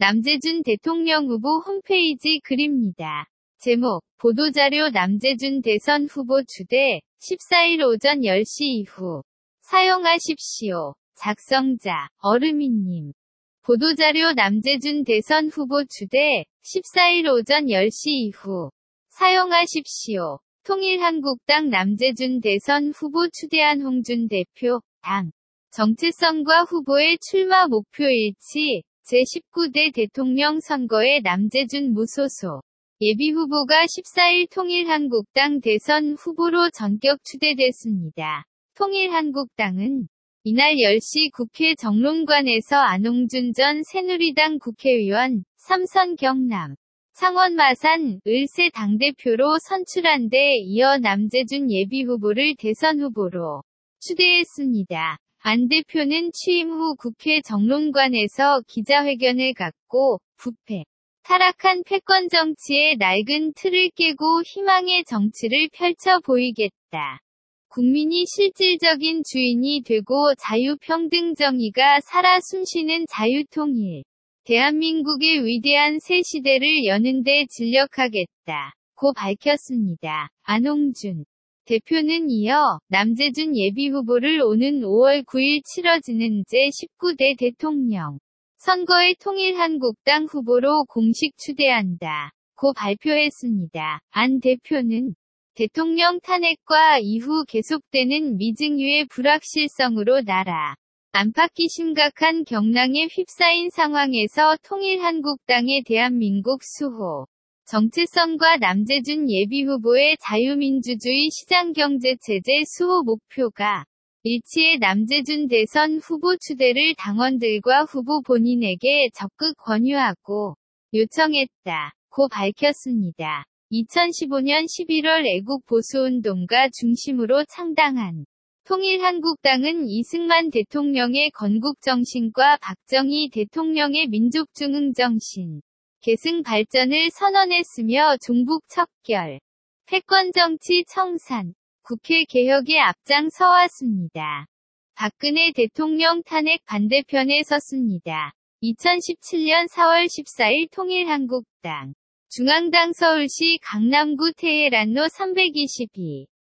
남재준 대통령 후보 홈페이지 글입니다. 제목, 보도자료 남재준 대선 후보 추대, 14일 오전 10시 이후. 사용하십시오. 작성자, 어르미님. 보도자료 남재준 대선 후보 추대, 14일 오전 10시 이후. 사용하십시오. 통일한국당 남재준 대선 후보 추대한 홍준 대표, 당. 정체성과 후보의 출마 목표 일치, 제19대 대통령 선거에 남재준 무소속 예비후보가 14일 통일한국당 대선 후보로 전격 추대됐습니다. 통일한국당은 이날 10시 국회 정론관에서 안홍준 전 새누리당 국회의원, 삼선 경남, 창원 마산, 을새 당대표로 선출한 데 이어 남재준 예비후보를 대선 후보로 추대했습니다. 안 대표는 취임 후 국회 정론관에서 기자회견을 갖고 부패, 타락한 패권 정치의 낡은 틀을 깨고 희망의 정치를 펼쳐 보이겠다. 국민이 실질적인 주인이 되고 자유평등 정의가 살아 숨쉬는 자유통일. 대한민국의 위대한 새 시대를 여는 데 진력하겠다. 고 밝혔습니다. 안홍준 대표는 이어 남재준 예비후보를 오는 5월 9일 치러지는 제19대 대통령 선거의 통일한국당 후보로 공식 추대한다. 고 발표했습니다. 안 대표는 대통령 탄핵과 이후 계속되는 미증유의 불확실성으로 나라 안팎이 심각한 경랑에 휩싸인 상황에서 통일한국당의 대한민국 수호 정체성과 남재준 예비후보의 자유민주주의 시장경제 체제 수호 목표가 일치해 남재준 대선 후보 추대를 당원들과 후보 본인에게 적극 권유하고 요청했다. 고 밝혔습니다. 2015년 11월 애국 보수운동가 중심으로 창당한 통일한국당은 이승만 대통령의 건국정신과 박정희 대통령의 민족중흥정신, 계승 발전을 선언했으며 종북 척결, 패권 정치 청산, 국회 개혁에 앞장서 왔습니다. 박근혜 대통령 탄핵 반대편에 섰습니다. 2017년 4월 14일 통일한국당 중앙당 서울시 강남구 테헤란로 322